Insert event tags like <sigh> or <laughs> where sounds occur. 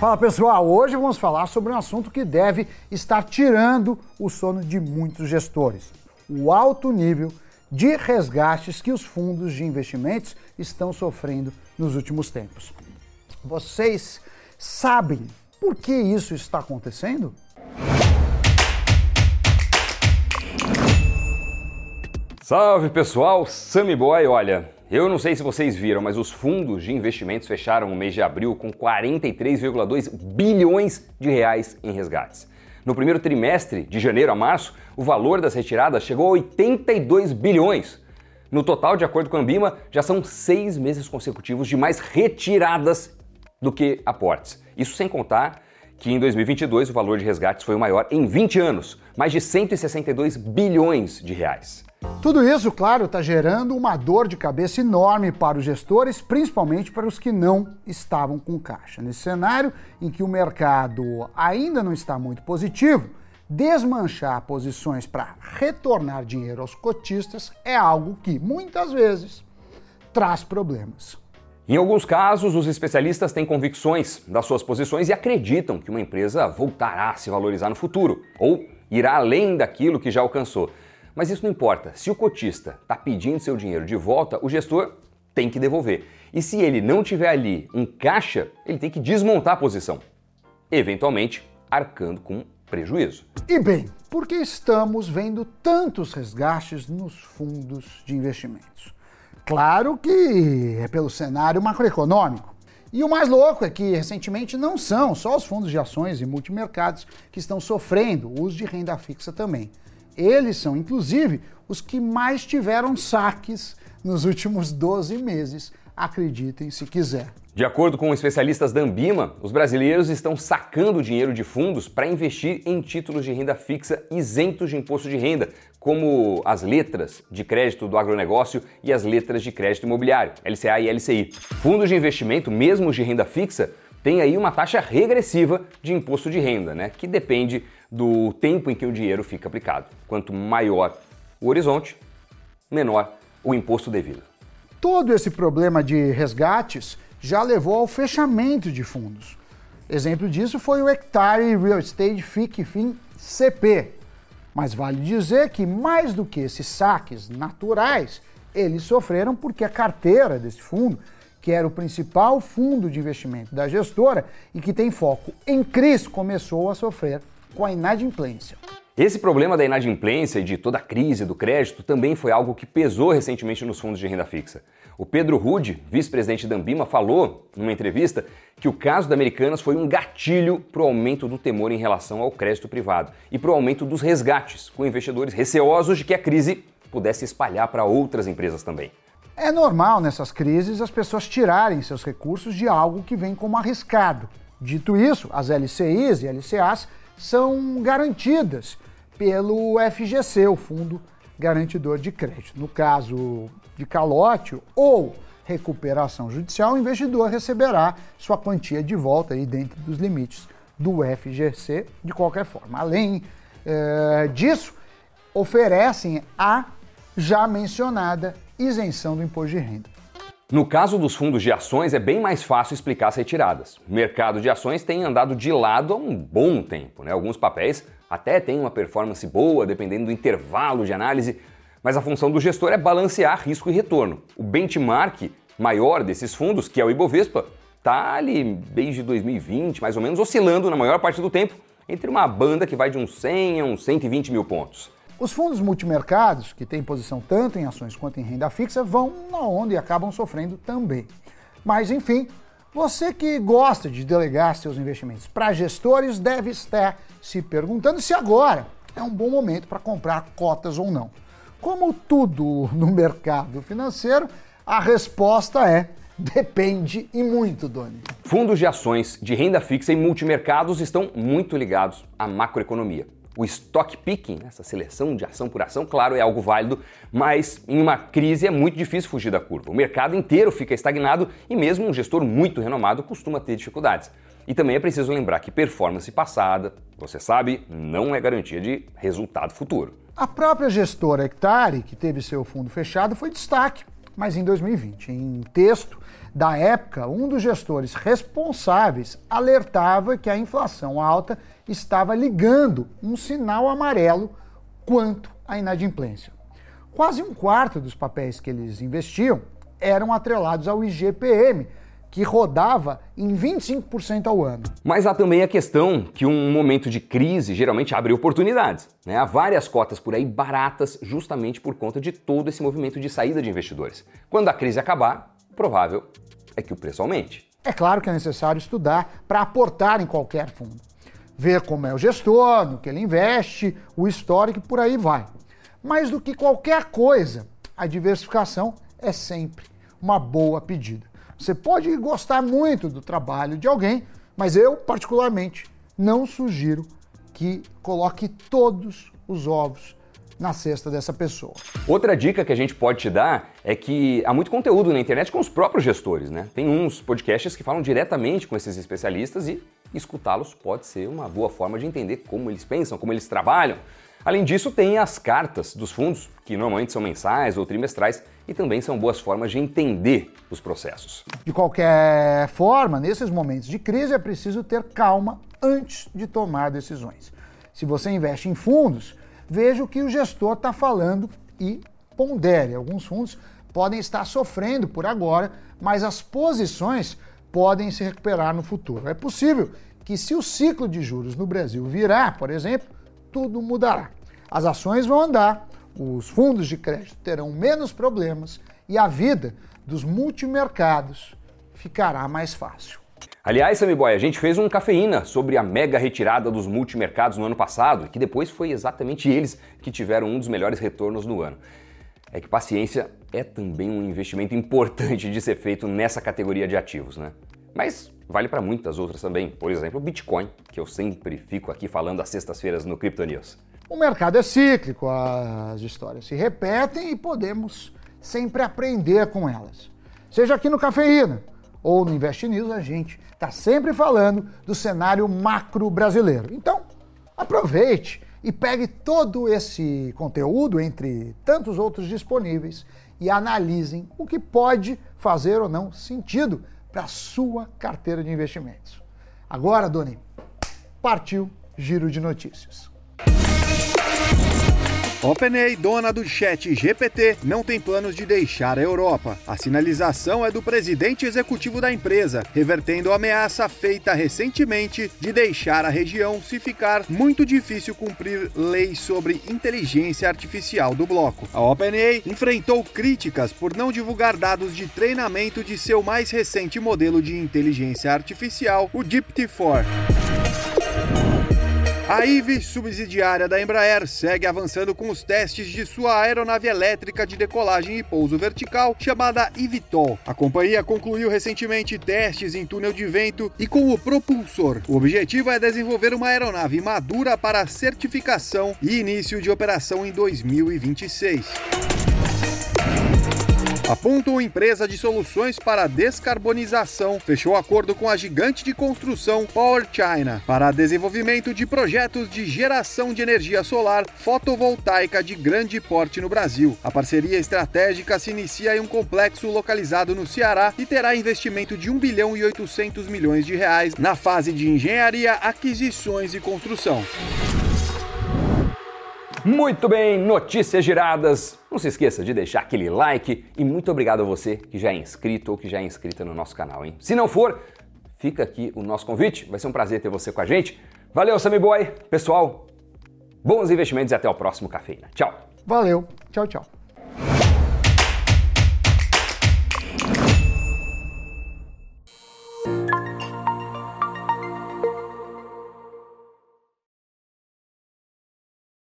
Fala pessoal, hoje vamos falar sobre um assunto que deve estar tirando o sono de muitos gestores: o alto nível de resgates que os fundos de investimentos estão sofrendo nos últimos tempos. Vocês sabem por que isso está acontecendo? Salve pessoal, Sammy Boy, olha, eu não sei se vocês viram, mas os fundos de investimentos fecharam o mês de abril com 43,2 bilhões de reais em resgates. No primeiro trimestre, de janeiro a março, o valor das retiradas chegou a 82 bilhões. No total, de acordo com a Ambima, já são seis meses consecutivos de mais retiradas do que aportes. Isso sem contar que em 2022 o valor de resgates foi o maior em 20 anos, mais de 162 bilhões de reais. Tudo isso, claro, está gerando uma dor de cabeça enorme para os gestores, principalmente para os que não estavam com caixa. Nesse cenário em que o mercado ainda não está muito positivo, desmanchar posições para retornar dinheiro aos cotistas é algo que muitas vezes traz problemas. Em alguns casos, os especialistas têm convicções das suas posições e acreditam que uma empresa voltará a se valorizar no futuro ou irá além daquilo que já alcançou. Mas isso não importa. Se o cotista está pedindo seu dinheiro de volta, o gestor tem que devolver. E se ele não tiver ali um caixa, ele tem que desmontar a posição, eventualmente arcando com prejuízo. E bem, por que estamos vendo tantos resgates nos fundos de investimentos? Claro que é pelo cenário macroeconômico. E o mais louco é que recentemente não são só os fundos de ações e multimercados que estão sofrendo o uso de renda fixa também. Eles são, inclusive, os que mais tiveram saques nos últimos 12 meses, acreditem se quiser. De acordo com especialistas da Ambima, os brasileiros estão sacando dinheiro de fundos para investir em títulos de renda fixa isentos de imposto de renda, como as letras de crédito do agronegócio e as letras de crédito imobiliário, LCA e LCI. Fundos de investimento, mesmo de renda fixa, têm aí uma taxa regressiva de imposto de renda, né, que depende do tempo em que o dinheiro fica aplicado. Quanto maior o horizonte, menor o imposto devido. Todo esse problema de resgates já levou ao fechamento de fundos. Exemplo disso foi o Hectare Real Estate FIC FIM CP. Mas vale dizer que mais do que esses saques naturais, eles sofreram porque a carteira desse fundo, que era o principal fundo de investimento da gestora e que tem foco em CRIs, começou a sofrer com a inadimplência. Esse problema da inadimplência e de toda a crise do crédito também foi algo que pesou recentemente nos fundos de renda fixa. O Pedro Rude, vice-presidente da Ambima, falou numa entrevista que o caso da Americanas foi um gatilho para o aumento do temor em relação ao crédito privado e para o aumento dos resgates, com investidores receosos de que a crise pudesse espalhar para outras empresas também. É normal nessas crises as pessoas tirarem seus recursos de algo que vem como arriscado. Dito isso, as LCIs e LCAs são garantidas pelo FGC, o Fundo Garantidor de Crédito. No caso de calote ou recuperação judicial, o investidor receberá sua quantia de volta aí dentro dos limites do FGC de qualquer forma. Além eh, disso, oferecem a já mencionada isenção do imposto de renda. No caso dos fundos de ações, é bem mais fácil explicar as retiradas. O mercado de ações tem andado de lado há um bom tempo. Né? Alguns papéis até têm uma performance boa, dependendo do intervalo de análise, mas a função do gestor é balancear risco e retorno. O benchmark maior desses fundos, que é o Ibovespa, está ali desde 2020, mais ou menos, oscilando na maior parte do tempo entre uma banda que vai de uns 100 a uns 120 mil pontos. Os fundos multimercados, que têm posição tanto em ações quanto em renda fixa, vão na onda e acabam sofrendo também. Mas, enfim, você que gosta de delegar seus investimentos para gestores deve estar se perguntando se agora é um bom momento para comprar cotas ou não. Como tudo <laughs> no mercado financeiro, a resposta é depende e muito, Doni. Fundos de ações de renda fixa e multimercados estão muito ligados à macroeconomia. O stock picking, essa seleção de ação por ação, claro, é algo válido, mas em uma crise é muito difícil fugir da curva. O mercado inteiro fica estagnado e mesmo um gestor muito renomado costuma ter dificuldades. E também é preciso lembrar que performance passada, você sabe, não é garantia de resultado futuro. A própria gestora Hectare, que teve seu fundo fechado, foi destaque, mas em 2020. Em texto da época, um dos gestores responsáveis alertava que a inflação alta estava ligando um sinal amarelo quanto à inadimplência. Quase um quarto dos papéis que eles investiam eram atrelados ao IGPM, que rodava em 25% ao ano. Mas há também a questão que um momento de crise geralmente abre oportunidades. Né? Há várias cotas por aí baratas justamente por conta de todo esse movimento de saída de investidores. Quando a crise acabar, provável é que o preço aumente. É claro que é necessário estudar para aportar em qualquer fundo. Ver como é o gestor, no que ele investe, o histórico e por aí vai. Mais do que qualquer coisa, a diversificação é sempre uma boa pedida. Você pode gostar muito do trabalho de alguém, mas eu, particularmente, não sugiro que coloque todos os ovos na cesta dessa pessoa. Outra dica que a gente pode te dar é que há muito conteúdo na internet com os próprios gestores, né? Tem uns podcasts que falam diretamente com esses especialistas e escutá-los pode ser uma boa forma de entender como eles pensam, como eles trabalham. Além disso, tem as cartas dos fundos, que normalmente são mensais ou trimestrais e também são boas formas de entender os processos. De qualquer forma, nesses momentos de crise é preciso ter calma antes de tomar decisões. Se você investe em fundos, veja o que o gestor está falando e pondere. Alguns fundos podem estar sofrendo por agora, mas as posições podem se recuperar no futuro. É possível que, se o ciclo de juros no Brasil virar, por exemplo, tudo mudará. As ações vão andar, os fundos de crédito terão menos problemas e a vida dos multimercados ficará mais fácil. Aliás, Sammy Boy, a gente fez um cafeína sobre a mega retirada dos multimercados no ano passado, que depois foi exatamente eles que tiveram um dos melhores retornos no ano. É que paciência é também um investimento importante de ser feito nessa categoria de ativos, né? Mas vale para muitas outras também, por exemplo, o Bitcoin, que eu sempre fico aqui falando às sextas-feiras no Crypto News. O mercado é cíclico, as histórias se repetem e podemos sempre aprender com elas. Seja aqui no Cafeína ou no Invest News, a gente está sempre falando do cenário macro brasileiro. Então, aproveite e pegue todo esse conteúdo, entre tantos outros disponíveis, e analisem o que pode fazer ou não sentido para a sua carteira de investimentos. Agora, Doni, partiu Giro de Notícias. OpenAI, dona do chat GPT, não tem planos de deixar a Europa. A sinalização é do presidente executivo da empresa, revertendo a ameaça feita recentemente de deixar a região se ficar muito difícil cumprir leis sobre inteligência artificial do bloco. A OpenAI enfrentou críticas por não divulgar dados de treinamento de seu mais recente modelo de inteligência artificial, o GPT-4. A IVE, subsidiária da Embraer, segue avançando com os testes de sua aeronave elétrica de decolagem e pouso vertical, chamada eVTOL. A companhia concluiu recentemente testes em túnel de vento e com o propulsor. O objetivo é desenvolver uma aeronave madura para certificação e início de operação em 2026 apontam empresa de soluções para descarbonização fechou acordo com a gigante de construção Power China para desenvolvimento de projetos de geração de energia solar fotovoltaica de grande porte no Brasil. A parceria estratégica se inicia em um complexo localizado no Ceará e terá investimento de 1 bilhão e 800 milhões de reais na fase de engenharia, aquisições e construção. Muito bem, notícias giradas. Não se esqueça de deixar aquele like e muito obrigado a você que já é inscrito ou que já é inscrita no nosso canal, hein? Se não for, fica aqui o nosso convite. Vai ser um prazer ter você com a gente. Valeu, Sammy Boy. Pessoal, bons investimentos e até o próximo Cafeína. Tchau. Valeu. Tchau, tchau.